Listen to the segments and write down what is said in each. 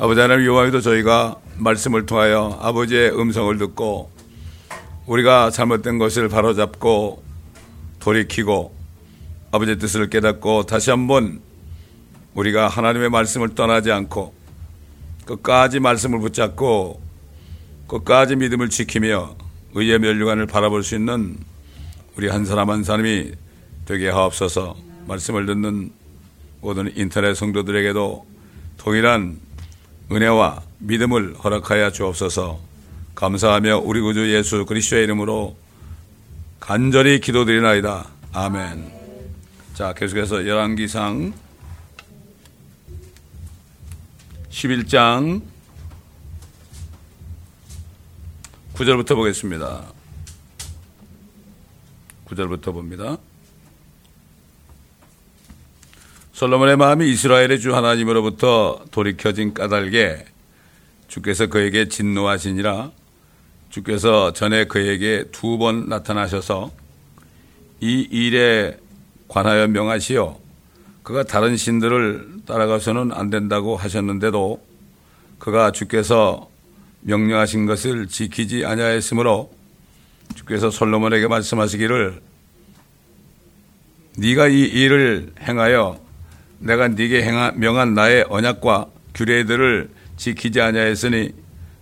아버지 하나님 요하에도 저희가 말씀을 통하여 아버지의 음성을 듣고 우리가 잘못된 것을 바로잡고 돌이키고 아버지의 뜻을 깨닫고 다시 한번 우리가 하나님의 말씀을 떠나지 않고 끝까지 말씀을 붙잡고 끝까지 믿음을 지키며 의의 멸류관을 바라볼 수 있는 우리 한 사람 한 사람이 되게 하옵소서. 말씀을 듣는 모든 인터넷 성도들에게도 동일한 은혜와 믿음을 허락하여 주옵소서 감사하며 우리 구주 예수 그리스도의 이름으로 간절히 기도드리나이다. 아멘. 자, 계속해서 열왕기상 11장 9절부터 보겠습니다. 9절부터 봅니다. 솔로몬의 마음이 이스라엘의 주 하나님으로부터 돌이켜진 까닭에 주께서 그에게 진노하시니라. 주께서 전에 그에게 두 번 나타나셔서 이 일에 관하여 명하시어 그가 다른 신들을 따라가서는 안 된다고 하셨는데도 그가 주께서 명령하신 것을 지키지 아니하였으므로 주께서 솔로몬에게 말씀하시기를 네가 이 일을 행하여 내가 네게 행하, 명한 나의 언약과 규례들을 지키지 아니하였으니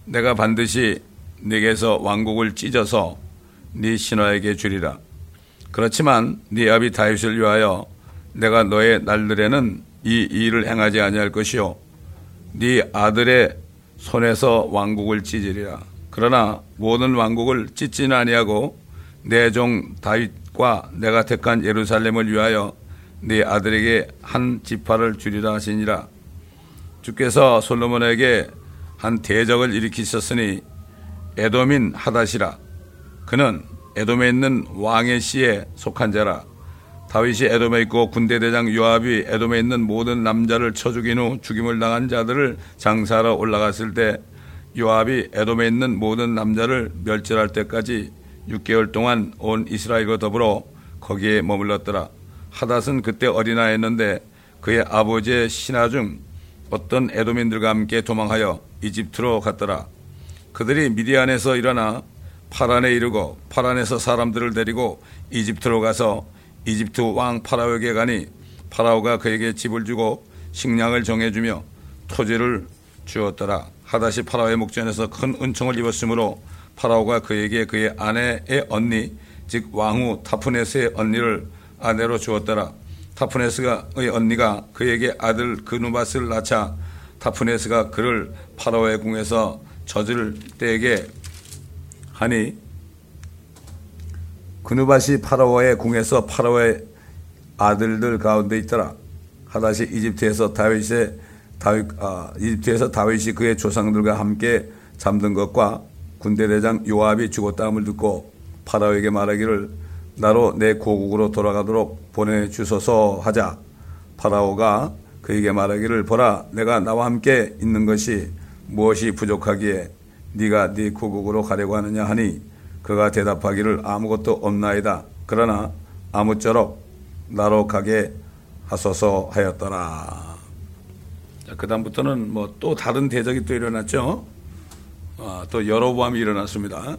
내가 반드시 네게서 왕국을 찢어서 네 신하에게 주리라. 그렇지만 네 아비 다윗을 위하여 내가 너의 날들에는 이 일을 행하지 아니할 것이요 네 아들의 손에서 왕국을 찢으리라. 그러나 모든 왕국을 찢지는 아니하고 내 종 다윗과 내가 택한 예루살렘을 위하여 네 아들에게 한 지파를 주리라 하시니라. 주께서 솔로몬에게 한 대적을 일으키셨으니 에돔인 하다시라. 그는 에돔에 있는 왕의 씨에 속한 자라. 다윗이 에돔에 있고 군대 대장 요압이 에돔에 있는 모든 남자를 쳐 죽인 후 죽임을 당한 자들을 장사하러 올라갔을 때 요압이 에돔에 있는 모든 남자를 멸절할 때까지 6개월 동안 온 이스라엘과 더불어 거기에 머물렀더라. 하닷은 그때 어린아이였는데 그의 아버지의 신하 중 어떤 에돔인들과 함께 도망하여 이집트로 갔더라. 그들이 미디안에서 일어나 파란에 이르고 파란에서 사람들을 데리고 이집트로 가서 이집트 왕 파라오에게 가니 파라오가 그에게 집을 주고 식량을 정해주며 토지를 주었더라. 하다시 파라오의 목전에서 큰 은총을 입었으므로 파라오가 그에게 그의 아내의 언니 즉 왕후 타푸네스의 언니를 아내로 주었더라. 타푸네스가의 언니가 그에게 아들 그누바스를 낳자 타푸네스가 그를 파라오의 궁에서 젖을 떼게 하니 그누바시 파라오의 궁에서 파라오의 아들들 가운데 있더라. 하다시 이집트에서 다윗의 다윗 아, 이집트에서 다윗이 그의 조상들과 함께 잠든 것과 군대 대장 요압이 죽었다함을 듣고 파라오에게 말하기를 나로 내 고국으로 돌아가도록 보내 주소서 하자. 파라오가 그에게 말하기를 보라 내가 나와 함께 있는 것이 무엇이 부족하기에 네가 네 고국으로 가려고 하느냐 하니 그가 대답하기를 아무것도 없나이다. 그러나 아무쪼록 나로 가게 하소서 하였더라. 그 다음부터는 뭐 또 다른 대적이 또 일어났죠. 아, 또 여로보암이 일어났습니다.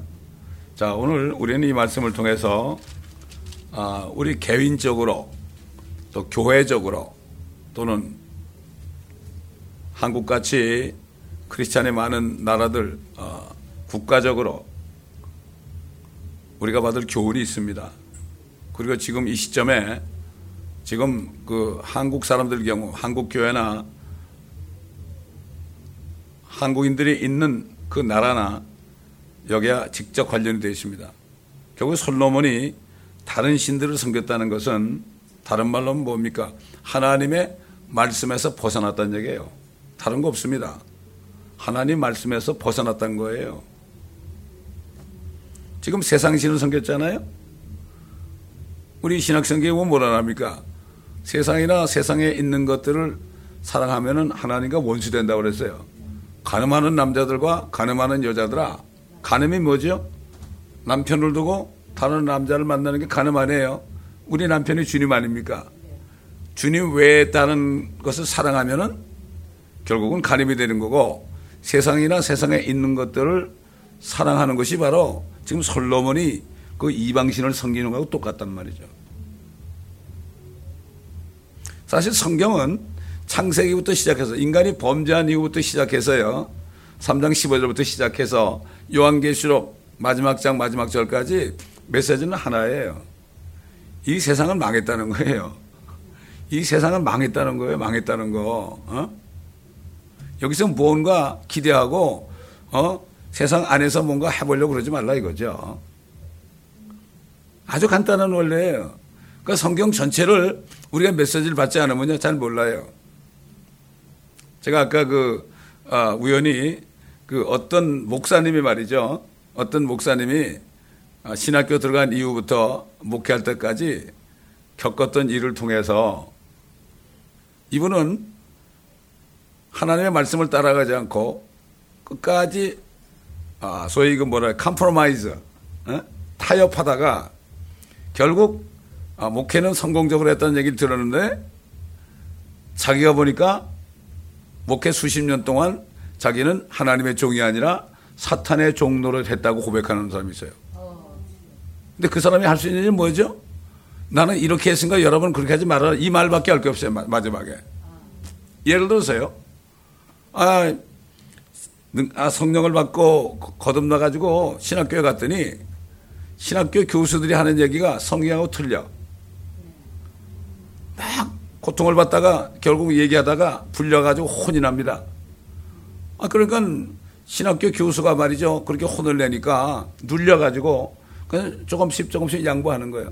자, 오늘 우리는 이 말씀을 통해서 아, 우리 개인적으로 또 교회적으로 또는 한국같이 크리스찬의 많은 나라들 어, 국가적으로 우리가 받을 교훈이 있습니다. 그리고 지금 이 시점에 지금 그 한국 사람들 경우 한국 교회나 한국인들이 있는 그 나라나 여기와 직접 관련이 되어 있습니다. 결국 솔로몬이 다른 신들을 섬겼다는 것은 다른 말로 뭡니까? 하나님의 말씀에서 벗어났다는 얘기예요. 다른 거 없습니다. 하나님 말씀에서 벗어났다는 거예요. 지금 세상 신을 섬겼잖아요. 우리 신학성경에 보면 뭐라 합니까? 세상이나 세상에 있는 것들을 사랑하면은 하나님과 원수된다고 그랬어요. 가늠하는 남자들과 가늠하는 여자들아. 가늠이 뭐죠? 남편을 두고 다른 남자를 만나는 게 가늠 아니에요. 우리 남편이 주님 아닙니까? 주님 외에 다른 것을 사랑하면은 결국은 가림이 되는 거고 세상이나 세상에 있는 것들을 사랑하는 것이 바로 지금 솔로몬이 그 이방신을 섬기는 거하고 똑같단 말이죠. 사실 성경은 창세기부터 시작해서 인간이 범죄한 이후부터 시작해서요. 3장 15절부터 시작해서 요한계시록 마지막 장 마지막 절까지 메시지는 하나예요. 이 세상은 망했다는 거예요. 이 세상은 망했다는 거예요. 망했다는 거. 어? 여기서 무언가 기대하고 어? 세상 안에서 뭔가 해보려고 그러지 말라 이거죠. 아주 간단한 원리예요. 그러니까 성경 전체를 우리가 메시지를 받지 않으면요 잘 몰라요. 제가 아까 그 아, 우연히 그 어떤 목사님이 말이죠. 어떤 목사님이 아, 신학교 들어간 이후부터 목회할 때까지 겪었던 일을 통해서 이분은 하나님의 말씀을 따라가지 않고 끝까지 아, 소위 그 뭐라 compromise 어? 타협하다가 결국 아, 목회는 성공적으로 했다는 얘기를 들었는데 자기가 보니까 목회 수십 년 동안 자기는 하나님의 종이 아니라 사탄의 종로를 했다고 고백하는 사람이 있어요. 근데 그 사람이 할 수 있는 일은 뭐죠? 나는 이렇게 했으니까 여러분 그렇게 하지 말아라. 이 말밖에 할 게 없어요. 마지막에. 예를 들어서요. 아, 아 성령을 받고 거듭나가지고 신학교에 갔더니 신학교 교수들이 하는 얘기가 성경하고 틀려. 막 고통을 받다가 결국 얘기하다가 불려가지고 혼이 납니다. 아, 그러니까 신학교 교수가 말이죠. 그렇게 혼을 내니까 눌려가지고 조금씩 조금씩 양보하는 거예요.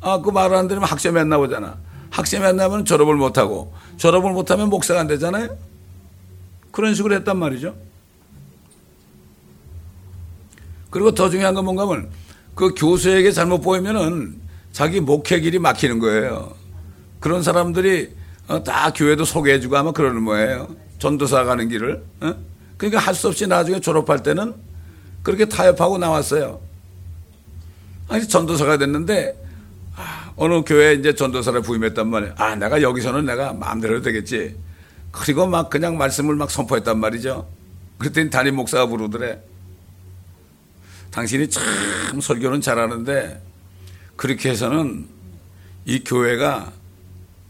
아, 그 말을 안 들으면 학점이 안 나오잖아. 학점이 안 나면 졸업을 못하고 졸업을 못하면 목사가 안 되잖아요. 그런 식으로 했단 말이죠. 그리고 더 중요한 건 뭔가 하면 그 교수에게 잘못 보이면은 자기 목회 길이 막히는 거예요. 그런 사람들이 어, 다 교회도 소개해주고 아마 그러는 거예요. 전도사 가는 길을. 어? 그러니까 할 수 없이 나중에 졸업할 때는 그렇게 타협하고 나왔어요. 아니 전도사가 됐는데 아, 어느 교회에 이제 전도사를 부임했단 말이에요. 아 내가 여기서는 내가 마음대로 되겠지. 그리고 막 그냥 말씀을 막 선포했단 말이죠. 그랬더니 담임 목사가 부르더래. 당신이 참 설교는 잘하는데 그렇게 해서는 이 교회가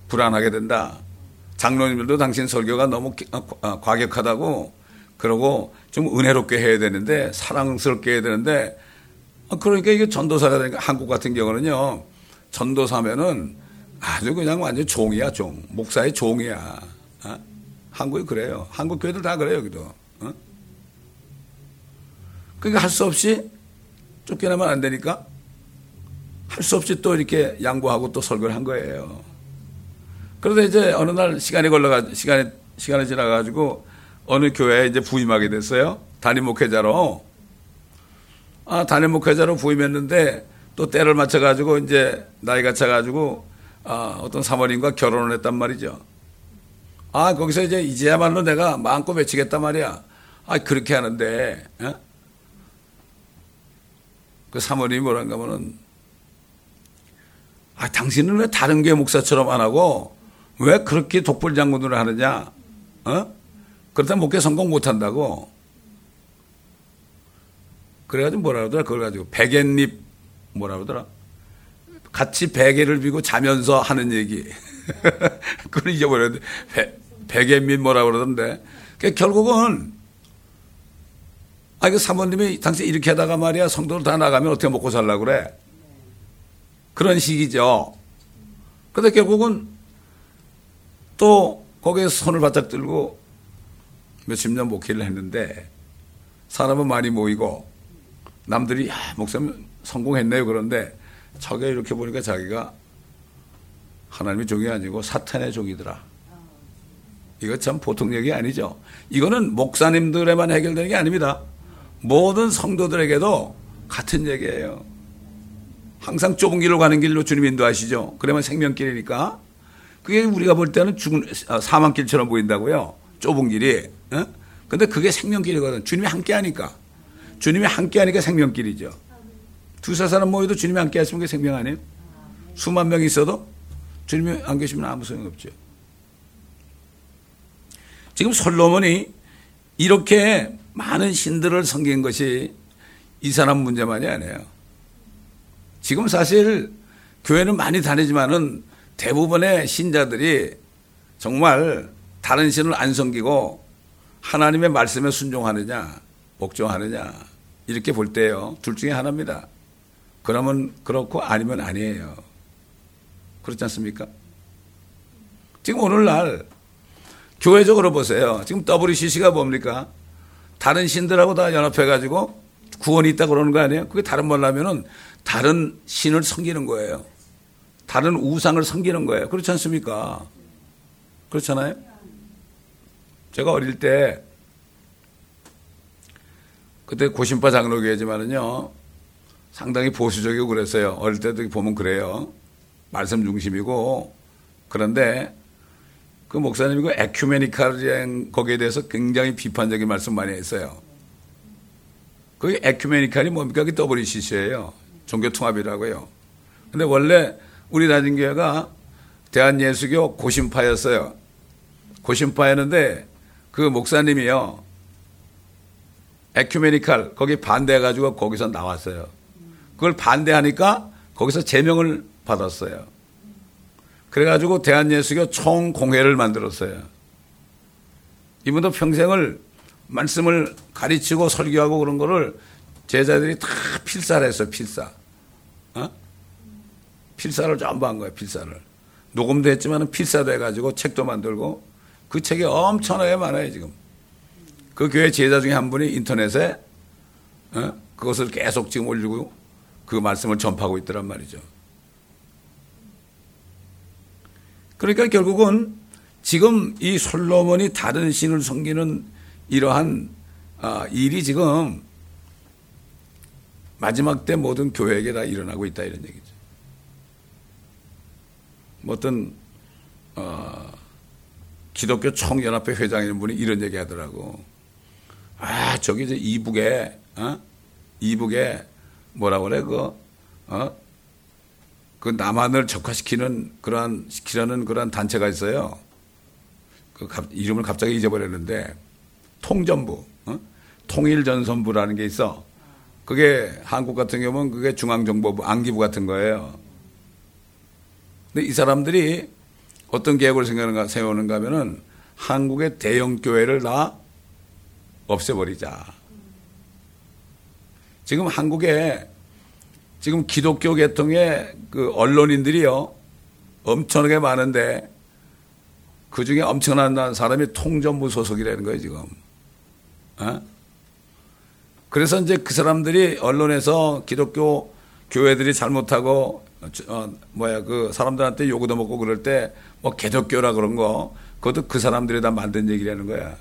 불안하게 된다. 장로님들도 당신 설교가 너무 아, 과격하다고 그러고 좀 은혜롭게 해야 되는데 사랑스럽게 해야 되는데 아, 그러니까 이게 전도사가 되니까 한국 같은 경우는요 전도사면은 아주 그냥 완전 종이야 종 목사의 종이야 어? 한국이 그래요 한국 교회들 다 그래요 여기도 어? 그러니까 할 수 없이 쫓겨나면 안 되니까 할 수 없이 또 이렇게 양보하고 또 설교를 한 거예요. 그러다 이제 어느 날 시간이 걸러가 시간이 시간이 지나가지고 어느 교회에 이제 부임하게 됐어요. 담임 목회자로. 아, 담임 목회자로 부임했는데 또 때를 맞춰가지고 이제 나이가 차가지고 아, 어떤 사모님과 결혼을 했단 말이죠. 아, 거기서 이제 이제야말로 내가 마음껏 외치겠단 말이야. 아, 그렇게 하는데, 어? 그 사모님이 뭐란가 하면은, 아, 당신은 왜 다른 교회 목사처럼 안 하고, 왜 그렇게 독불 장군을 하느냐? 어? 그렇다면 목회 성공 못 한다고. 그래가지고 뭐라 그러더라? 그걸 가지고 베갯잎 뭐라 그러더라? 같이 베개를 비고 자면서 하는 얘기. 그걸 잊어버렸는데, 베, 베갯잎 뭐라 그러던데. 그러니까 결국은, 아, 그 사모님이 당신 이렇게 하다가 말이야 성도를 다 나가면 어떻게 먹고 살라 그래? 그런 식이죠. 근데 결국은 또 거기에 손을 바짝 들고 몇십 년 목회를 했는데 사람은 많이 모이고 남들이 야, 목사님 성공했네요. 그런데 저게 이렇게 보니까 자기가 하나님의 종이 아니고 사탄의 종이더라. 이거 참 보통 얘기 아니죠. 이거는 목사님들에만 해결되는 게 아닙니다. 모든 성도들에게도 같은 얘기예요. 항상 좁은 길로 가는 길로 주님 인도하시죠. 그러면 생명길이니까. 그게 우리가 볼 때는 죽은 아, 사망길처럼 보인다고요. 좁은 길이. 어? 근데 그게 생명길이거든. 주님이 함께 하니까. 주님이 함께 하니까 생명길이죠. 두세 사람 모여도 주님이 함께 하시면 그게 생명 아니에요? 수만 명 있어도 주님이 안 계시면 아무 소용 없죠. 지금 솔로몬이 이렇게 많은 신들을 섬긴 것이 이 사람 문제만이 아니에요. 지금 사실 교회는 많이 다니지만은 대부분의 신자들이 정말 다른 신을 안 섬기고 하나님의 말씀에 순종하느냐, 복종하느냐, 이렇게 볼 때요. 둘 중에 하나입니다. 그러면 그렇고 아니면 아니에요. 그렇지 않습니까? 지금 오늘날 교회적으로 보세요. 지금 WCC가 뭡니까? 다른 신들하고 다 연합해가지고 구원이 있다 그러는 거 아니에요? 그게 다른 말로 하면은 다른 신을 섬기는 거예요. 다른 우상을 섬기는 거예요. 그렇지 않습니까? 그렇잖아요? 제가 어릴 때 그때 고심파 장로교회지만은요 상당히 보수적이고 그랬어요. 어릴 때도 보면 그래요. 말씀 중심이고 그런데 그 목사님이 그 에큐메니칼 거기에 대해서 굉장히 비판적인 말씀 많이 했어요. 그게 에큐메니칼이 뭡니까? 그게 WCC예요. 종교 통합이라고요. 근데 원래 우리 다진교회가 대한예수교 고심파였어요. 고심파였는데 그 목사님이요. 에큐메니칼 거기 반대해가지고 거기서 나왔어요. 그걸 반대하니까 거기서 제명을 받았어요. 그래가지고 대한예수교 총공회를 만들었어요. 이분도 평생을 말씀을 가르치고 설교하고 그런 거를 제자들이 다 필사를 했어요, 필사. 어? 필사를 전부 한 거예요, 필사를. 녹음도 했지만 필사도 해가지고 책도 만들고 그 책이 엄청나게 많아요, 지금. 그 교회 제자 중에 한 분이 인터넷에 어? 그것을 계속 지금 올리고 그 말씀을 전파하고 있더란 말이죠. 그러니까 결국은 지금 이 솔로몬이 다른 신을 섬기는 이러한 아, 일이 지금 마지막 때 모든 교회에게 다 일어나고 있다 이런 얘기죠. 뭐 어떤 어, 기독교 총연합회 회장이는 분이 이런 얘기 하더라고. 아 저기 이제 이북에 어? 이북에 뭐라 그래 그 어? 그 남한을 적화시키는 그러한 시키려는 그러한 단체가 있어요. 그 이름을 갑자기 잊어버렸는데 통전부, 어? 통일전선부라는 게 있어. 그게 한국 같은 경우는 그게 중앙정보부, 안기부 같은 거예요. 근데 이 사람들이 어떤 계획을 생각하는가, 세우는가 하면은 한국의 대형 교회를 다 없애버리자. 지금 한국에 지금 기독교 계통의 그 언론인들이요 엄청나게 많은데 그 중에 엄청난 사람이 통전부 소속이라는 거예요 지금. 어? 그래서 이제 그 사람들이 언론에서 기독교 교회들이 잘못하고 어, 뭐야 그 사람들한테 요구도 먹고 그럴 때 뭐 개독교라 그런 거 그것도 그 사람들이 다 만든 얘기라는 거야.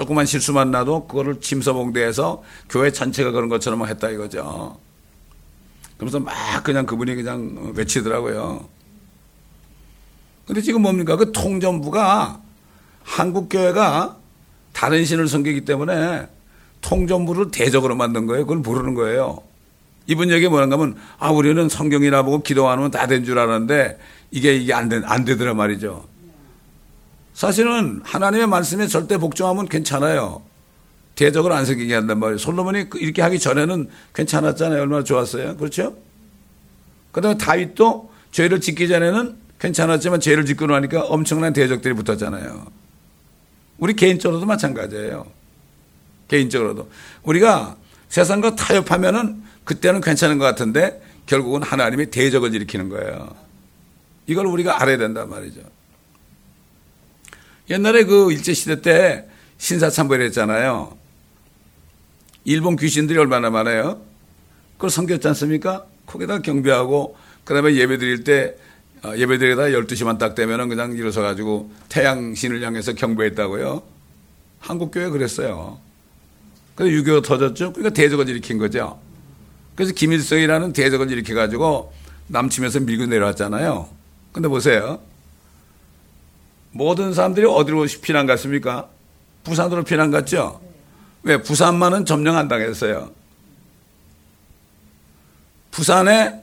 조그만 실수만 나도 그거를 침서봉대해서 교회 전체가 그런 것처럼 했다 이거죠. 그러면서 막 그냥 그분이 그냥 외치더라고요. 근데 지금 뭡니까? 그 통전부가 한국교회가 다른 신을 섬기기 때문에 통전부를 대적으로 만든 거예요. 그걸 모르는 거예요. 이분 얘기 뭐라는 하면, 아, 우리는 성경이나 보고 기도하면 다 된 줄 알았는데, 이게, 이게 안, 되, 안 되더라 말이죠. 사실은 하나님의 말씀에 절대 복종하면 괜찮아요. 대적을 안 섬기게 한단 말이에요. 솔로몬이 그 이렇게 하기 전에는 괜찮았잖아요. 얼마나 좋았어요. 그렇죠? 그 다음에 다윗도 죄를 짓기 전에는 괜찮았지만 죄를 짓고 나니까 엄청난 대적들이 붙었잖아요. 우리 개인적으로도 마찬가지예요. 개인적으로도. 우리가 세상과 타협하면은 그때는 괜찮은 것 같은데 결국은 하나님이 대적을 일으키는 거예요. 이걸 우리가 알아야 된단 말이죠. 옛날에 그 일제시대 때 신사참배를 했잖아요. 일본 귀신들이 얼마나 많아요? 그걸 섬겼지 않습니까? 거기다 경배하고 그 다음에 예배 드릴 때 어, 예배 드리다 12시만 딱 되면은 그냥 일어서 가지고 태양신을 향해서 경배했다고요. 한국교회 그랬어요. 그래서 유교가 터졌죠. 그러니까 대적을 일으킨 거죠. 그래서 김일성이라는 대적을 일으켜 가지고 남침에서 밀고 내려왔잖아요. 근데 보세요. 모든 사람들이 어디로 피난 갔습니까? 부산으로 피난 갔죠? 왜? 부산만은 점령 안 당했어요. 부산에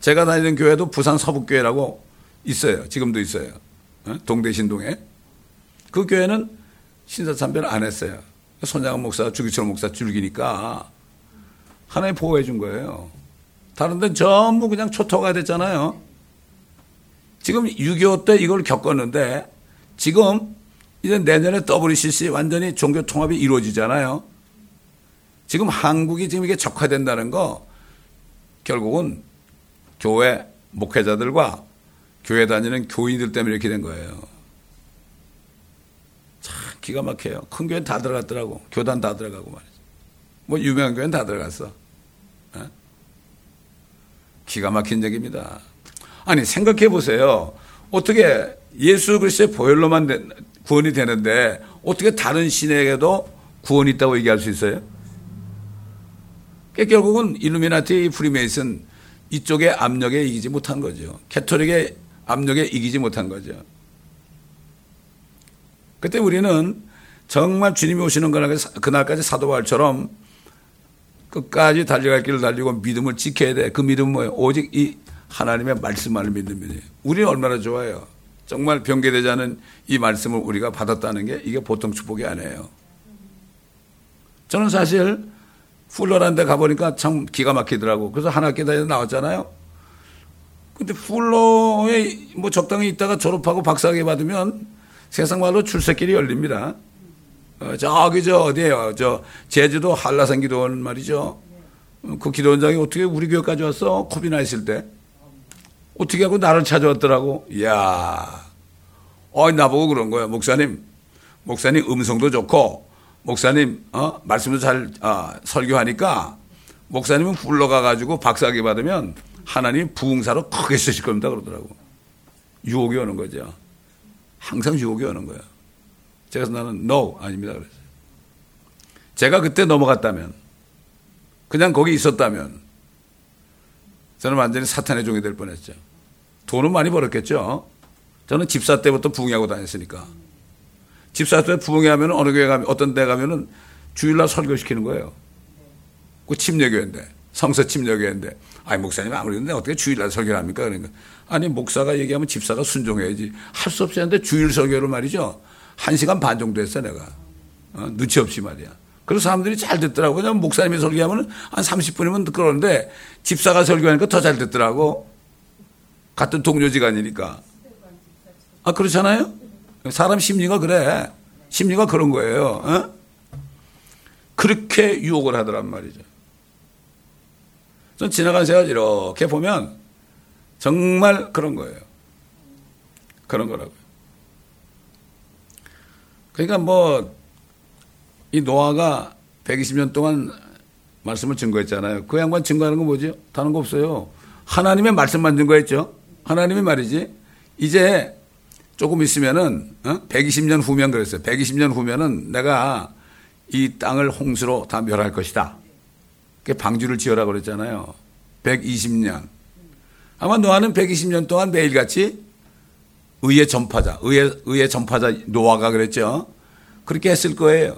제가 다니는 교회도 부산 서북교회라고 있어요. 지금도 있어요. 어? 동대신동에. 그 교회는 신사참배를 안 했어요. 손양원 목사, 주기철 목사 줄기니까 하나님 보호해 준 거예요. 다른 데는 전부 그냥 초토가 됐잖아요. 지금 6.25 때 이걸 겪었는데 지금 이제 내년에 WCC 완전히 종교 통합이 이루어지잖아요. 지금 한국이 지금 이게 적화된다는 거 결국은 교회 목회자들과 교회 다니는 교인들 때문에 이렇게 된 거예요. 참 기가 막혀요. 큰 교회는 다 들어갔더라고. 교단 다 들어가고 말이죠. 뭐 유명한 교회는 다 들어갔어. 에? 기가 막힌 얘기입니다. 아니 생각해 보세요. 어떻게 예수 그리스도의 보혈로만 구원이 되는데 어떻게 다른 신에게도 구원이 있다고 얘기할 수 있어요? 결국은 일루미나티 프리메이슨 이쪽의 압력에 이기지 못한 거죠. 캐톨릭의 압력에 이기지 못한 거죠. 그때 우리는 정말 주님이 오시는 그날까지 사도 바울처럼 끝까지 달려갈 길을 달리고 믿음을 지켜야 돼. 그 믿음은 뭐예요? 오직 이 하나님의 말씀만을 믿는 믿음이에요. 우리는 얼마나 좋아요. 정말 변개되지 않은 이 말씀을 우리가 받았다는 게 이게 보통 축복이 아니에요. 저는 사실 풀러라는 데 가보니까 참 기가 막히더라고. 그래서 한 학기 다니다 나왔잖아요. 근데 풀러에 뭐 적당히 있다가 졸업하고 박사학위 받으면 세상 말로 출세길이 열립니다. 어, 저기 저 어디에요? 저 제주도 한라산 기도원 말이죠. 그 기도원장이 어떻게 우리 교회까지 왔어? 코비 나 있을 때. 어떻게 하고 나를 찾아왔더라고. 이야. 어, 나보고 그런 거야. 목사님. 목사님 음성도 좋고, 목사님, 어, 말씀도 잘, 어, 설교하니까, 목사님은 불러가가지고 박사학위 받으면 하나님 부흥사로 크게 쓰실 겁니다. 그러더라고. 유혹이 오는 거죠. 항상 유혹이 오는 거예 요. 그래서 나는 no 아닙니다. 제가 그때 넘어갔다면 그냥 거기 있었다면 저는 완전히 사탄의 종이 될 뻔했죠. 돈은 많이 벌었겠죠. 저는 집사 때부터 부흥하고 다녔으니까. 집사 때 부흥하면 어느 교회 가면 어떤 데 가면은 주일날 설교시키는 거예요. 그 침례교회인데 성서 침례교회인데 아니 목사님 아무리 근데 어떻게 주일날 설교를 합니까? 그러니까 아니 목사가 얘기하면 집사가 순종해야지 할 수 없이 하는데 주일 설교를 말이죠. 한 시간 반 정도 했어, 내가. 어, 눈치 없이 말이야. 그래서 사람들이 잘 듣더라고. 왜냐면 목사님이 설교하면 한 30분이면 듣그러는데 집사가 설교하니까 더 잘 듣더라고. 같은 동료지간이니까. 아, 그렇잖아요? 사람 심리가 그래. 심리가 그런 거예요. 어? 그렇게 유혹을 하더란 말이죠. 전 지나간 세월 이렇게 보면 정말 그런 거예요. 그런 거라고요. 그러니까 뭐, 이 노아가 120년 동안 말씀을 증거했잖아요. 그 양반 증거하는 건 뭐죠? 다른 거 없어요. 하나님의 말씀만 증거했죠. 하나님이 말이지. 이제 조금 있으면은, 어? 120년 후면 그랬어요. 120년 후면은 내가 이 땅을 홍수로 다 멸할 것이다. 그 방주를 지어라 그랬잖아요. 120년. 아마 노아는 120년 동안 매일같이 의의 전파자, 의의, 의의 전파자 노아가 그랬죠. 그렇게 했을 거예요.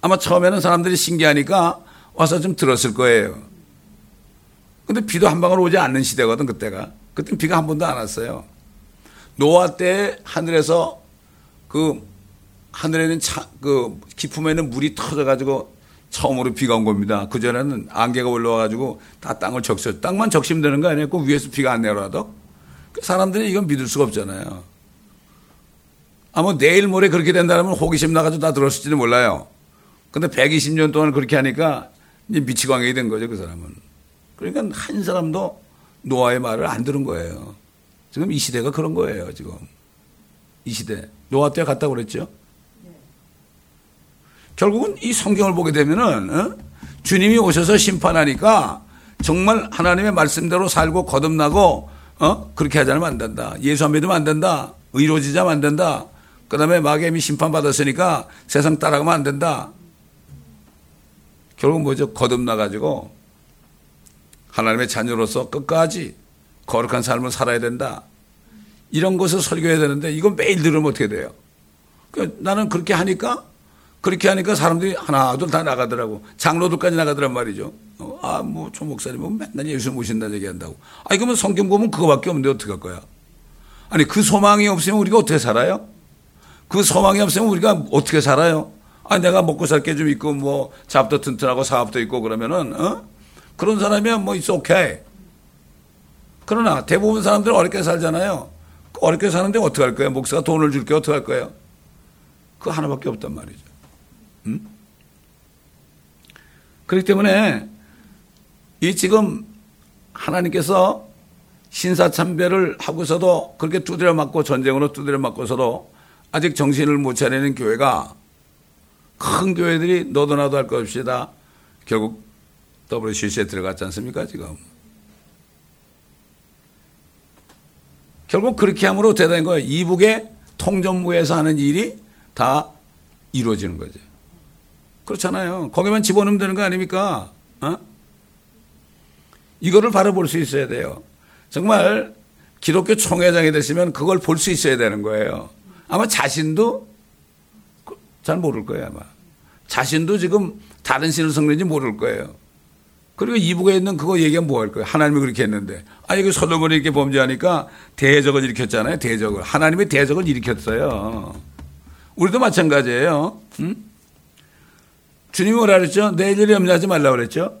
아마 처음에는 사람들이 신기하니까 와서 좀 들었을 거예요. 근데 비도 한 방울 오지 않는 시대거든, 그때가. 그때 비가 한 번도 안 왔어요. 노아 때 하늘에서 그 하늘에는 차, 그 기품에는 물이 터져가지고 처음으로 비가 온 겁니다. 그전에는 안개가 올라와가지고 다 땅을 적셔. 땅만 적시면 되는 거 아니에요? 그 위에서 비가 안 내려와도? 그 사람들이 이건 믿을 수가 없잖아요. 아마 내일 모레 그렇게 된다면 호기심 나가지고 다 들었을지도 몰라요. 근데 120년 동안 그렇게 하니까 이제 미치광이 된 거죠, 그 사람은. 그러니까 한 사람도 노아의 말을 안 들은 거예요. 지금 이 시대가 그런 거예요, 지금. 이 시대. 노아 때 갔다고 그랬죠? 결국은 이 성경을 보게 되면은, 어? 주님이 오셔서 심판하니까 정말 하나님의 말씀대로 살고 거듭나고 어? 그렇게 하지 않으면 안 된다. 예수 안 믿으면 안 된다. 의로지자면 안 된다. 그 다음에 마귀이 심판받았으니까 세상 따라가면 안 된다. 결국 뭐죠? 거듭나가지고 하나님의 자녀로서 끝까지 거룩한 삶을 살아야 된다. 이런 것을 설교해야 되는데 이건 매일 들으면 어떻게 돼요? 그러니까 나는 그렇게 하니까 그렇게 하니까 사람들이 하나, 둘 다 나가더라고. 장로들까지 나가더란 말이죠. 어, 아, 뭐, 조 목사님은 맨날 예수 모신다는 얘기 한다고. 아니, 그러면 성경 보면 그거밖에 없는데 어떡할 거야? 아니, 그 소망이 없으면 우리가 어떻게 살아요? 그 소망이 없으면 우리가 어떻게 살아요? 아, 내가 먹고 살 게 좀 있고, 뭐, 잡도 튼튼하고 사업도 있고 그러면은, 어? 그런 사람이면 뭐, 있어, 오케이. 그러나 대부분 사람들은 어렵게 살잖아요. 어렵게 사는데 어떻게 할 거예요? 목사가 돈을 줄게 어떻게 할 거예요? 그 하나밖에 없단 말이죠. 음? 그렇기 때문에 이 지금 하나님께서 신사참배를 하고서도 그렇게 두드려 맞고 전쟁으로 두드려 맞고서도 아직 정신을 못 차리는 교회가 큰 교회들이 너도 나도 할 것 없이 다 결국 WCC에 들어갔지 않습니까 지금. 결국 그렇게 함으로 된 거예요? 이북의 통전부에서 하는 일이 다 이루어지는 거죠. 그렇잖아요. 거기만 집어넣으면 되는 거 아닙니까? 어? 이거를 바라볼 수 있어야 돼요. 정말 기독교 총회장이 되시면 그걸 볼 수 있어야 되는 거예요. 아마 자신도 잘 모를 거예요, 아마. 자신도 지금 다른 신을 성는지 모를 거예요. 그리고 이북에 있는 그거 얘기하면 뭐 할 거예요? 하나님이 그렇게 했는데. 아, 이거 솔로몬이 이렇게 범죄하니까 대적을 일으켰잖아요. 대적을. 하나님이 대적을 일으켰어요. 우리도 마찬가지예요. 응? 주님이 뭐라 그랬죠? 내일 일에 염려하지 말라고 그랬죠?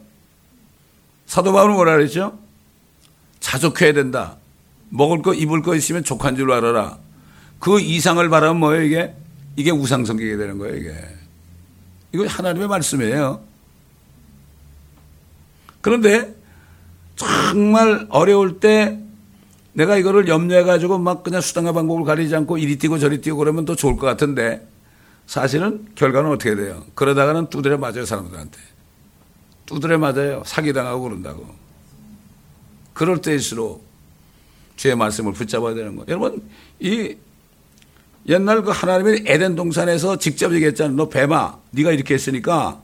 사도 바울은 뭐라 그랬죠? 자족해야 된다. 먹을 거, 입을 거 있으면 족한 줄 알아라. 그 이상을 바라면 뭐예요, 이게? 이게 우상성격이 되는 거예요, 이게. 이거 하나님의 말씀이에요. 그런데 정말 어려울 때 내가 이거를 염려해가지고 막 그냥 수단과 방법을 가리지 않고 이리 뛰고 저리 뛰고 그러면 더 좋을 것 같은데 사실은 결과는 어떻게 돼요? 그러다가는 두드려 맞아요, 사람들한테. 두드려 맞아요. 사기당하고 그런다고. 그럴 때일수록 주의 말씀을 붙잡아야 되는 거예요. 여러분, 이 옛날 그 하나님의 에덴 동산에서 직접 얘기했잖아요. 너 뱀아, 네가 이렇게 했으니까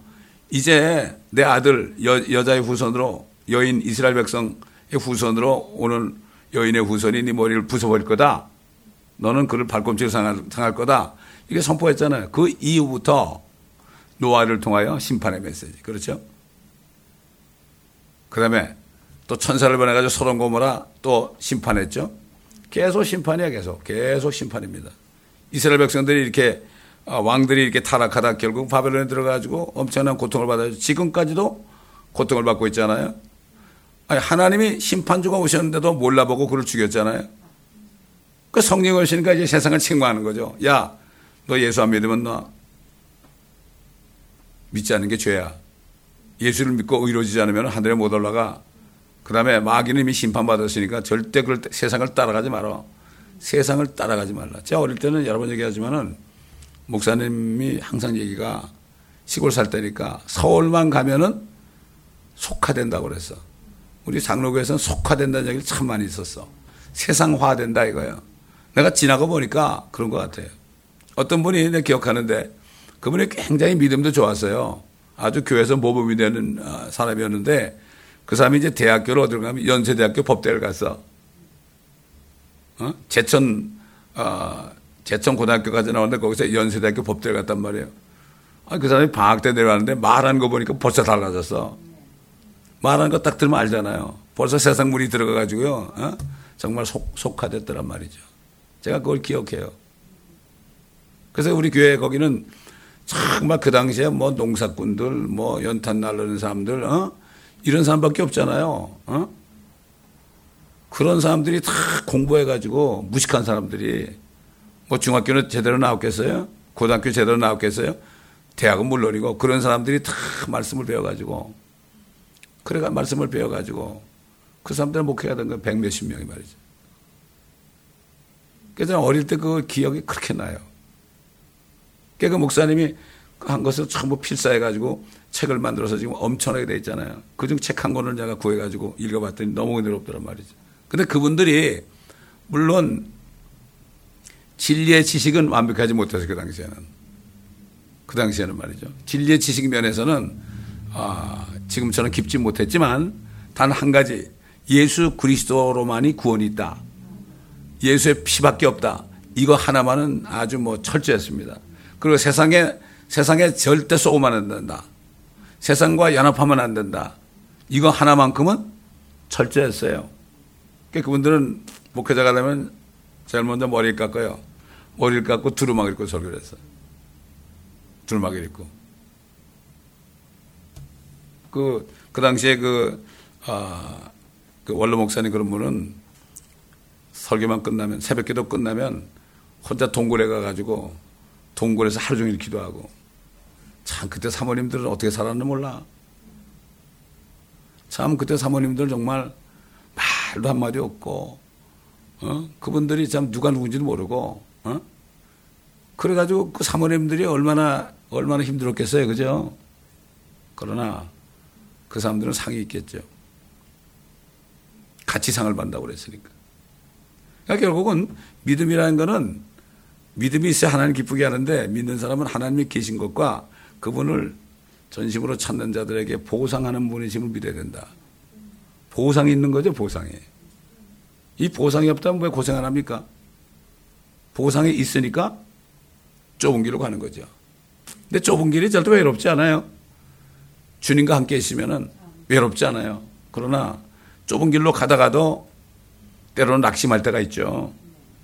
이제 내 아들 여, 여자의 후손으로 여인 이스라엘 백성의 후손으로 오는 여인의 후손이 네 머리를 부숴버릴 거다. 너는 그를 발꿈치로 상할, 상할 거다. 이게 선포했잖아요. 그 이후부터 노아를 통하여 심판의 메시지. 그렇죠? 그 다음에 또 천사를 보내가지고 소돔 고모라 또 심판했죠. 계속 심판이야 계속. 계속 심판입니다. 이스라엘 백성들이 이렇게 어, 왕들이 이렇게 타락하다 결국 바벨론에 들어가지고 엄청난 고통을 받아요. 지금까지도 고통을 받고 있잖아요. 아니, 하나님이 심판주가 오셨는데도 몰라보고 그를 죽였잖아요. 그 성령이 오시니까 이제 세상을 책망하는 거죠. 야, 너 예수 안 믿으면 너 믿지 않는 게 죄야. 예수를 믿고 의로지지 않으면 하늘에 못 올라가. 그 다음에 마귀는 이미 심판받았으니까 절대 그 세상을 따라가지 마라. 세상을 따라가지 말라. 제가 어릴 때는 여러 번 얘기하지만은 목사님이 항상 얘기가 시골 살 때니까 서울만 가면은 속화된다고 그랬어. 우리 장로교에서는 속화된다는 얘기를 참 많이 있었어. 세상화된다 이거예요. 내가 지나가 보니까 그런 것 같아요. 어떤 분이 내 기억하는데 그분이 굉장히 믿음도 좋았어요. 아주 교회에서 모범이 되는 어, 사람이었는데 그 사람이 이제 대학교를 어디로 가면 연세대학교 법대를 갔어. 어? 제천, 어, 제천 고등학교까지 나왔는데 거기서 연세대학교 법대를 갔단 말이에요. 아, 그 사람이 방학 때 내려왔는데 말하는 거 보니까 벌써 달라졌어. 말하는 거 딱 들으면 알잖아요. 벌써 세상 물이 들어가가지고요. 어? 정말 속, 속화됐더란 말이죠. 제가 그걸 기억해요. 그래서 우리 교회 거기는 정말 그 당시에 뭐 농사꾼들, 뭐 연탄 날르는 사람들, 어? 이런 사람밖에 없잖아요. 어? 그런 사람들이 다 공부해가지고 무식한 사람들이 뭐 중학교는 제대로 나왔겠어요? 고등학교 제대로 나왔겠어요? 대학은 물론이고 그런 사람들이 다 말씀을 배워가지고 그래가 말씀을 배워가지고 그 사람들은 목회하던 건 백몇십 명이 말이죠. 그래서 어릴 때 그 기억이 그렇게 나요. 그러니까 그 목사님이 한 것을 전부 필사해가지고 책을 만들어서 지금 엄청나게 돼 있잖아요. 그중 책 한 권을 제가 구해가지고 읽어봤더니 너무 은혜롭더란 말이죠. 근데 그분들이 물론 진리의 지식은 완벽하지 못해서 그 당시에는 그 당시에는 말이죠. 진리의 지식 면에서는 아, 지금처럼 깊지 못했지만 단 한 가지 예수 그리스도로만이 구원이 있다. 예수의 피밖에 없다. 이거 하나만은 아주 뭐 철저했습니다. 그리고 세상에 세상에 절대 쏘면 안 된다. 세상과 연합하면 안 된다. 이거 하나만큼은 철저했어요. 그러니까 그분들은 목회자가 되면 제일 먼저 머리를 깎아요. 머리를 깎고 두루마기 입고 설교를 했어. 두루마기 입고. 그, 그 당시에 그, 아, 그 원로 목사님 그런 분은 설교만 끝나면, 새벽 기도 끝나면 혼자 동굴에 가가지고 동굴에서 하루 종일 기도하고 참 그때 사모님들은 어떻게 살았는지 몰라. 참 그때 사모님들 정말 말도 한마디 없고, 어? 그분들이 참 누가 누군지도 모르고, 어? 그래가지고 그 사모님들이 얼마나, 얼마나 힘들었겠어요. 그죠? 그러나 그 사람들은 상이 있겠죠. 같이 상을 받는다고 그랬으니까. 그러니까 결국은 믿음이라는 거는 믿음이 있어야 하나님 기쁘게 하는데 믿는 사람은 하나님이 계신 것과 그분을 전심으로 찾는 자들에게 보상하는 분이심을 믿어야 된다. 보상이 있는 거죠, 보상이. 이 보상이 없다면 왜 고생 안 합니까? 보상이 있으니까 좁은 길로 가는 거죠. 근데 좁은 길이 절대 외롭지 않아요. 주님과 함께 있으면 외롭지 않아요. 그러나 좁은 길로 가다가도 때로는 낙심할 때가 있죠.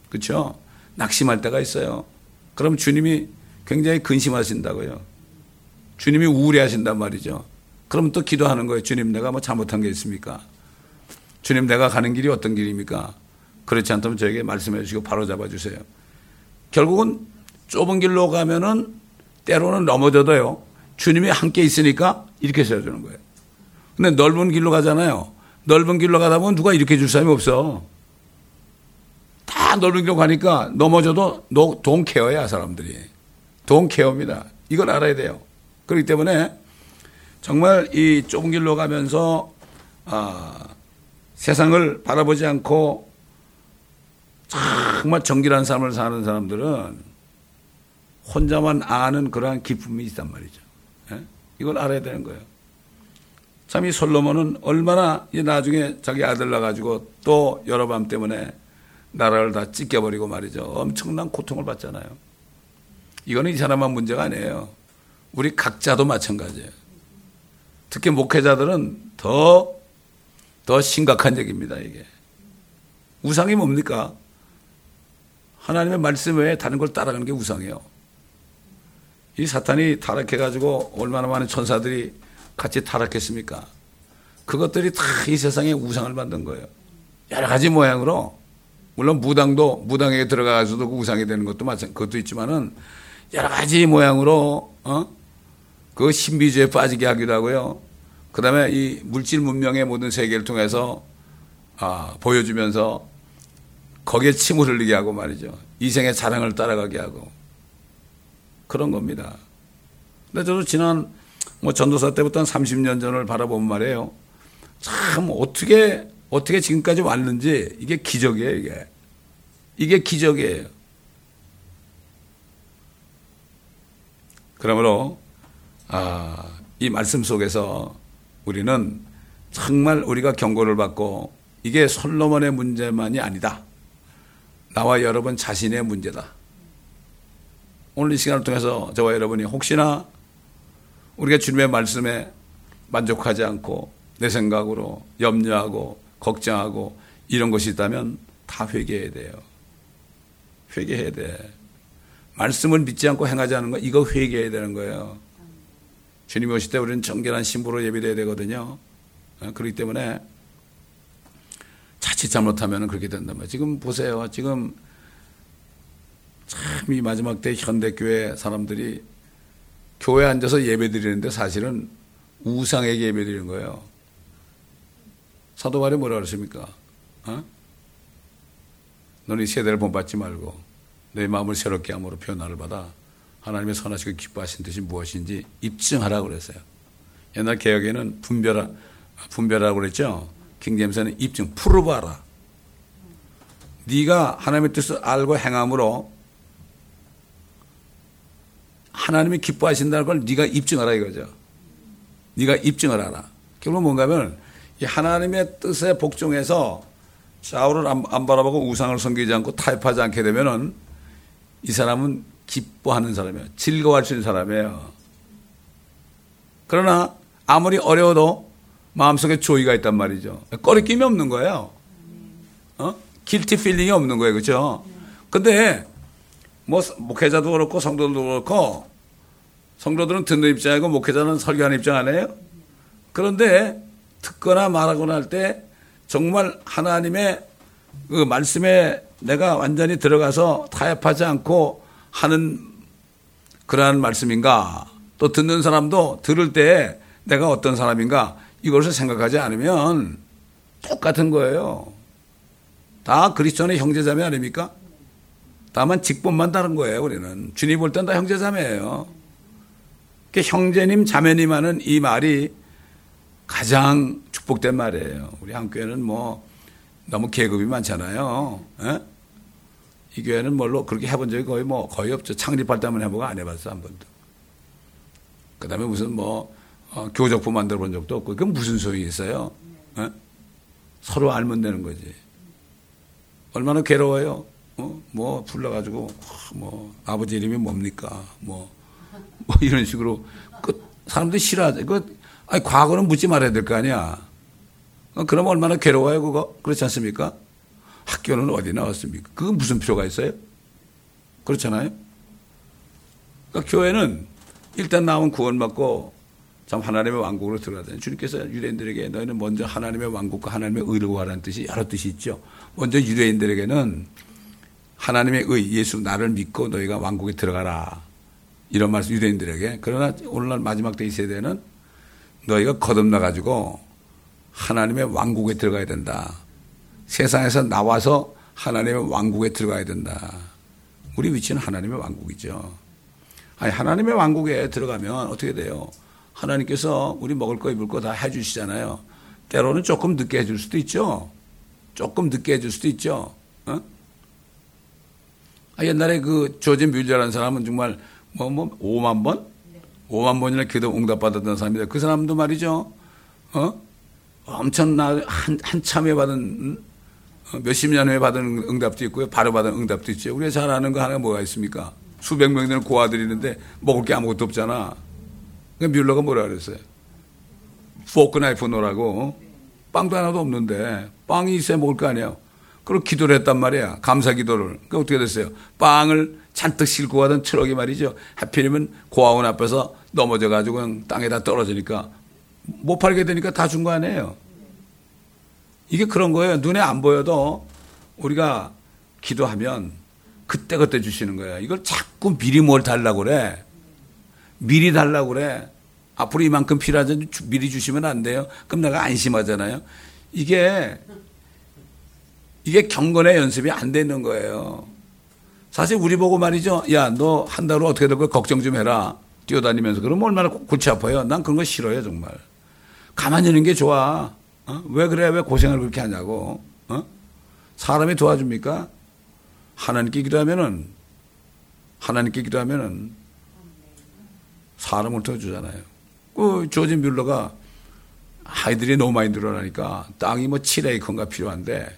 그렇죠? 낙심할 때가 있어요. 그럼 주님이 굉장히 근심하신다고요. 주님이 우울해하신단 말이죠. 그럼 또 기도하는 거예요. 주님 내가 뭐 잘못한 게 있습니까? 주님 내가 가는 길이 어떤 길입니까? 그렇지 않다면 저에게 말씀해 주시고 바로 잡아 주세요. 결국은 좁은 길로 가면은 때로는 넘어져도요. 주님이 함께 있으니까 이렇게 세워주는 거예요. 근데 넓은 길로 가잖아요. 넓은 길로 가다 보면 누가 이렇게 줄 사람이 없어. 다 넓은 길로 가니까 넘어져도 돈 케어야 사람들이. 돈 케어입니다. 이걸 알아야 돼요. 그렇기 때문에 정말 이 좁은 길로 가면서 아, 세상을 바라보지 않고 정말 정결한 삶을 사는 사람들은 혼자만 아는 그러한 기쁨이 있단 말이죠. 예? 이걸 알아야 되는 거예요. 참 이 솔로몬은 얼마나 나중에 자기 아들 낳아가지고 또 여러 밤 때문에 나라를 다 찢겨버리고 말이죠. 엄청난 고통을 받잖아요. 이거는 이 사람만 문제가 아니에요. 우리 각자도 마찬가지예요. 특히 목회자들은 더, 더 심각한 얘기입니다, 이게. 우상이 뭡니까? 하나님의 말씀 외에 다른 걸 따라가는 게 우상이에요. 이 사탄이 타락해가지고 얼마나 많은 천사들이 같이 타락했습니까? 그것들이 다 이 세상에 우상을 만든 거예요. 여러 가지 모양으로 물론 무당도 무당에 들어가서도 그 우상이 되는 것도 마찬 그것도 있지만은 여러 가지 모양으로 어? 그 신비주의에 빠지게 하기도 하고요. 그 다음에 이 물질 문명의 모든 세계를 통해서 아, 보여주면서 거기에 침을 흘리게 하고 말이죠. 이생의 자랑을 따라가게 하고 그런 겁니다. 근데 저도 지난 뭐 전도사 때부터 한 30년 전을 바라보면 말이에요. 참 어떻게 어떻게 지금까지 왔는지 이게 기적이에요, 이게. 이게 기적이에요. 그러므로 아, 이 말씀 속에서 우리는 정말 우리가 경고를 받고 이게 솔로몬의 문제만이 아니다. 나와 여러분 자신의 문제다. 오늘 이 시간을 통해서 저와 여러분이 혹시나 우리가 주님의 말씀에 만족하지 않고 내 생각으로 염려하고 걱정하고 이런 것이 있다면 다 회개해야 돼요. 회개해야 돼. 말씀을 믿지 않고 행하지 않은 거 이거 회개해야 되는 거예요. 주님이 오실 때 우리는 정결한 신부로 예비돼야 되거든요. 어, 그렇기 때문에 자칫 잘못하면 그렇게 된단 말이에요. 지금 보세요. 지금 참 이 마지막 때 현대교회 사람들이 교회 앉아서 예배 드리는데 사실은 우상에게 예배 드리는 거예요. 사도 바울이 뭐라 그랬습니까? 어? 너는 이 세대를 본받지 말고 내 마음을 새롭게 함으로 변화를 받아 하나님의 선하시고 기뻐하신 뜻이 무엇인지 입증하라고 그랬어요. 옛날 개혁에는 분별하, 분별하라고 그랬죠. 킹제임스는 입증, 프로바라. 네가 하나님의 뜻을 알고 행함으로 하나님이 기뻐하신다는 걸 네가 입증하라 이거죠. 네가 입증을 하라. 결국 뭔가 하면 이 하나님의 뜻에 복종해서 좌우를 안, 안 바라보고 우상을 섬기지 않고 타협하지 않게 되면은 이 사람은 기뻐하는 사람이에요. 즐거워할 수 있는 사람이에요. 그러나 아무리 어려워도 마음속에 joy가 있단 말이죠. 꺼리낌이 없는 거예요. 어? guilty feeling이 없는 거예요. 그죠? 근데 뭐 목회자도 그렇고 성도도 그렇고 성도들은 듣는 입장이고 목회자는 설교하는 입장 아니에요? 그런데 듣거나 말하거나 할 때 정말 하나님의 그 말씀에 내가 완전히 들어가서 타협하지 않고 하는 그러한 말씀인가? 또 듣는 사람도 들을 때 내가 어떤 사람인가? 이것을 생각하지 않으면 똑같은 거예요. 다 그리스도의 형제자매 아닙니까? 다만 직분만 다른 거예요, 우리는. 주님 볼 땐 다 형제자매예요. 형제님, 자매님 하는 이 말이 가장 축복된 말이에요. 우리 한 교회는 뭐 너무 계급이 많잖아요. 에? 예? 이 교회는 뭘로 그렇게 해본 적이 거의 뭐 거의 없죠. 창립할 때만 해보고 안 해봤어 한 번도. 그 다음에 무슨 뭐 어, 교적부 만들어 본 적도 없고 그건 무슨 소용이 있어요? 에? 예? 서로 알면 되는 거지. 얼마나 괴로워요. 어? 뭐 불러가지고 뭐 아버지 이름이 뭡니까? 뭐, 뭐 이런 식으로 그 사람들이 싫어하죠. 그 아니 과거는 묻지 말아야 될 거 아니야. 어, 그럼 얼마나 괴로워요 그거 그렇지 않습니까? 학교는 어디 나왔습니까? 그건 무슨 필요가 있어요? 그렇잖아요. 그러니까 교회는 일단 나온 구원받고 참 하나님의 왕국으로 들어가야 돼. 주님께서 유대인들에게 너희는 먼저 하나님의 왕국과 하나님의 의를 구하라는 뜻이 여러 뜻이 있죠. 먼저 유대인들에게는 하나님의 의, 예수 나를 믿고 너희가 왕국에 들어가라. 이런 말씀 유대인들에게. 그러나 오늘날 마지막 때이 세대는 너희가 거듭나 가지고 하나님의 왕국에 들어가야 된다. 세상에서 나와서 하나님의 왕국에 들어가야 된다. 우리 위치는 하나님의 왕국이죠. 아니 하나님의 왕국에 들어가면 어떻게 돼요? 하나님께서 우리 먹을 거 입을 거 다 해주시잖아요. 때로는 조금 늦게 해줄 수도 있죠. 조금 늦게 해줄 수도 있죠. 어? 아, 옛날에 그 조진 뮬저라는 사람은 정말 뭐, 뭐, 5만 번? 5만 번이나 기도 응답받았던 사람이다. 그 사람도 말이죠. 어? 엄청나, 한, 한참 에 받은, 어, 몇십 년 후에 받은 응답도 있고요. 바로 받은 응답도 있죠. 우리가 잘 아는 거 하나가 뭐가 있습니까? 수백 명 되는 고아들이 있는데 먹을 게 아무것도 없잖아. 그러니까 뮬러가 뭐라 그랬어요? 포크 나이프 놓으라고. 빵도 하나도 없는데 빵이 있어야 먹을 거 아니에요. 그리고 기도를 했단 말이야. 감사 기도를. 그러니까 어떻게 됐어요? 빵을 잔뜩 싣고 가던 트럭이 말이죠. 하필이면 고아원 앞에서 넘어져 가지고 그냥 땅에다 떨어지니까 못 팔게 되니까 다 준 거 아니에요. 이게 그런 거예요. 눈에 안 보여도 우리가 기도하면 그때그때 주시는 거예요. 이걸 자꾸 미리 뭘 달라고 그래. 미리 달라고 그래. 앞으로 이만큼 필요하지 미리 주시면 안 돼요. 그럼 내가 안심하잖아요. 이게 이게 경건의 연습이 안 되는 거예요. 사실 우리 보고 말이죠. 야, 너 한 달 후 어떻게 될 거야? 걱정 좀 해라. 뛰어다니면서. 그러면 얼마나 골치 아파요. 난 그런 거 싫어요, 정말. 가만히 있는 게 좋아. 어? 왜 그래? 왜 고생을 그렇게 하냐고. 어? 사람이 도와줍니까? 하나님께 기도하면은, 하나님께 기도하면은, 사람을 도와주잖아요. 그 조진 뮬러가 아이들이 너무 많이 늘어나니까 땅이 뭐 7에이커인가 필요한데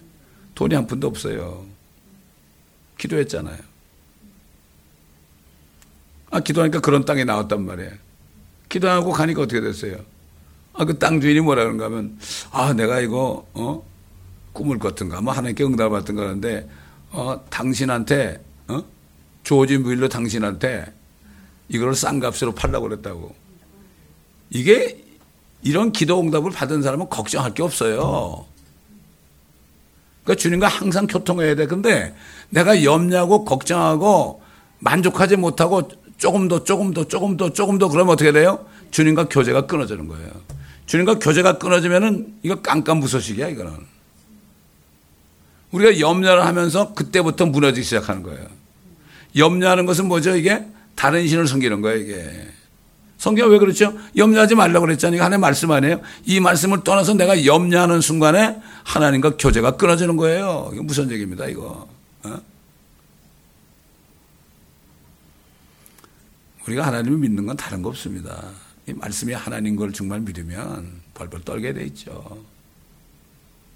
돈이 한 푼도 없어요. 기도했잖아요. 아, 기도하니까 그런 땅이 나왔단 말이에요. 기도하고 가니까 어떻게 됐어요? 아, 그 땅 주인이 뭐라 그런가 하면, 아, 내가 이거, 어, 꿈을 꿨던가, 뭐 하나님께 응답을 받던가 하는데, 어, 당신한테, 어, 조지 무일로 당신한테 이걸 싼 값으로 팔라고 그랬다고. 이게 이런 기도 응답을 받은 사람은 걱정할 게 없어요. 그러니까 주님과 항상 교통해야 돼. 근데 내가 염려하고 걱정하고 만족하지 못하고 조금 더 조금 더 조금 더 조금 더 그러면 어떻게 돼요? 주님과 교제가 끊어지는 거예요. 주님과 교제가 끊어지면은 이거 깜깜무소식이야 이거는. 우리가 염려를 하면서 그때부터 무너지기 시작하는 거예요. 염려하는 것은 뭐죠 이게? 다른 신을 섬기는 거예요 이게. 성경 왜 그렇죠? 염려하지 말라고 그랬잖아요. 하나님 말씀 아니에요? 이 말씀을 떠나서 내가 염려하는 순간에 하나님과 교제가 끊어지는 거예요. 이거 무슨 얘기입니다, 이거. 어? 우리가 하나님을 믿는 건 다른 거 없습니다. 이 말씀이 하나님 걸 정말 믿으면 벌벌 떨게 돼 있죠.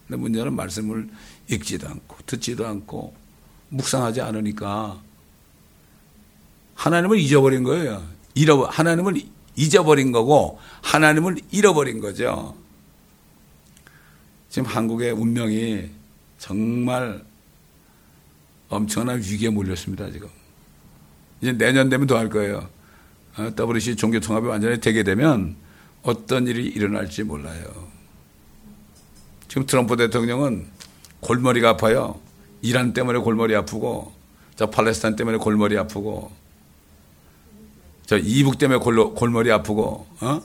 근데 문제는 말씀을 읽지도 않고 듣지도 않고 묵상하지 않으니까 하나님을 잊어버린 거예요. 잃어 하나님을 잊어버린 거고 하나님을 잃어버린 거죠. 지금 한국의 운명이 정말 엄청난 위기에 몰렸습니다, 지금. 이제 내년 되면 더 할 거예요. 어, WC 종교통합이 완전히 되게 되면 어떤 일이 일어날지 몰라요. 지금 트럼프 대통령은 골머리가 아파요. 이란 때문에 골머리 아프고, 저 팔레스타인 때문에 골머리 아프고, 저 이북 때문에 골, 골머리 아프고, 어?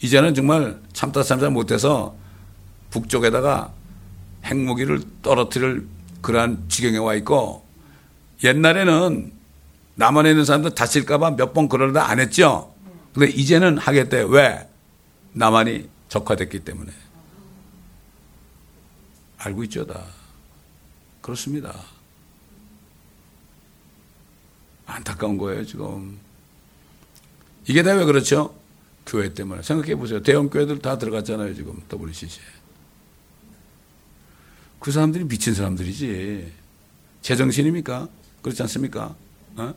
이제는 정말 참다 참다 못해서 북쪽에다가 핵무기를 떨어뜨릴 그러한 지경에 와 있고, 옛날에는 남한에 있는 사람들 다칠까봐 몇 번 그러다 안 했죠? 근데 이제는 하겠대. 왜? 남한이 적화됐기 때문에. 알고 있죠, 다. 그렇습니다. 안타까운 거예요, 지금. 이게 다 왜 그렇죠? 교회 때문에. 생각해 보세요. 대형 교회들 다 들어갔잖아요, 지금. WCC에. 그 사람들이 미친 사람들이지. 제정신입니까? 그렇지 않습니까? 어?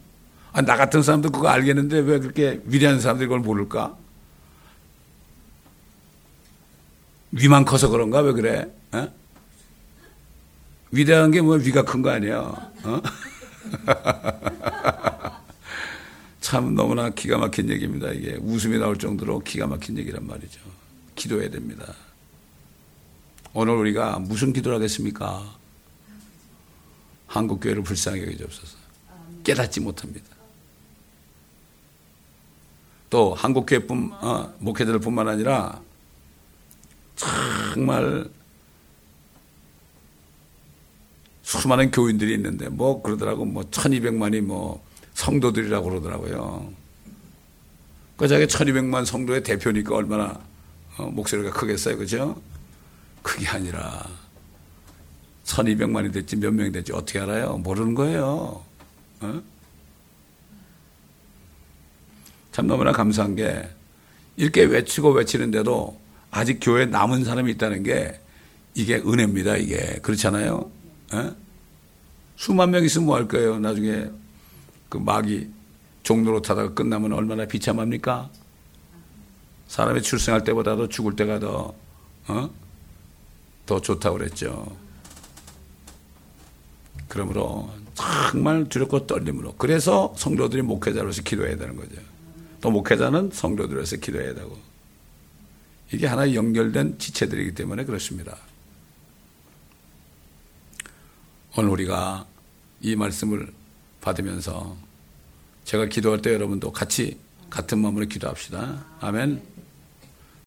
아, 나 같은 사람도 그거 알겠는데 왜 그렇게 위대한 사람들이 그걸 모를까? 위만 커서 그런가? 왜 그래? 어? 위대한 게 뭐 위가 큰 거 아니야? 어? 참 너무나 기가 막힌 얘기입니다. 이게 웃음이 나올 정도로 기가 막힌 얘기란 말이죠. 기도해야 됩니다. 오늘 우리가 무슨 기도를 하겠습니까? 한국교회를 불쌍히 여겨주옵소서. 깨닫지 못합니다. 또 한국교회뿐 어, 목회자들뿐만 아니라 정말 수많은 교인들이 있는데 뭐 그러더라고 뭐 1200만이 뭐 성도들이라고 그러더라고요. 그 자기 1200만 성도의 대표니까 얼마나 어, 목소리가 크겠어요. 그죠? 그게 아니라 1200만이 됐지 몇 명이 됐지 어떻게 알아요? 모르는 거예요. 어? 참 너무나 감사한 게 이렇게 외치고 외치는데도 아직 교회에 남은 사람이 있다는 게 이게 은혜입니다. 이게 그렇잖아요. 에? 예? 수만 명 있으면 뭐 할 거예요. 나중에 그 마귀 종로로 타다가 끝나면 얼마나 비참합니까? 사람이 출생할 때보다도 죽을 때가 더, 어? 더 좋다고 그랬죠. 그러므로 정말 두렵고 떨림으로. 그래서 성도들이 목회자로서 기도해야 되는 거죠. 또 목회자는 성도들에서 기도해야 되고 이게 하나 연결된 지체들이기 때문에 그렇습니다. 오늘 우리가 이 말씀을 받으면서 제가 기도할 때 여러분도 같이 같은 마음으로 기도합시다. 아멘.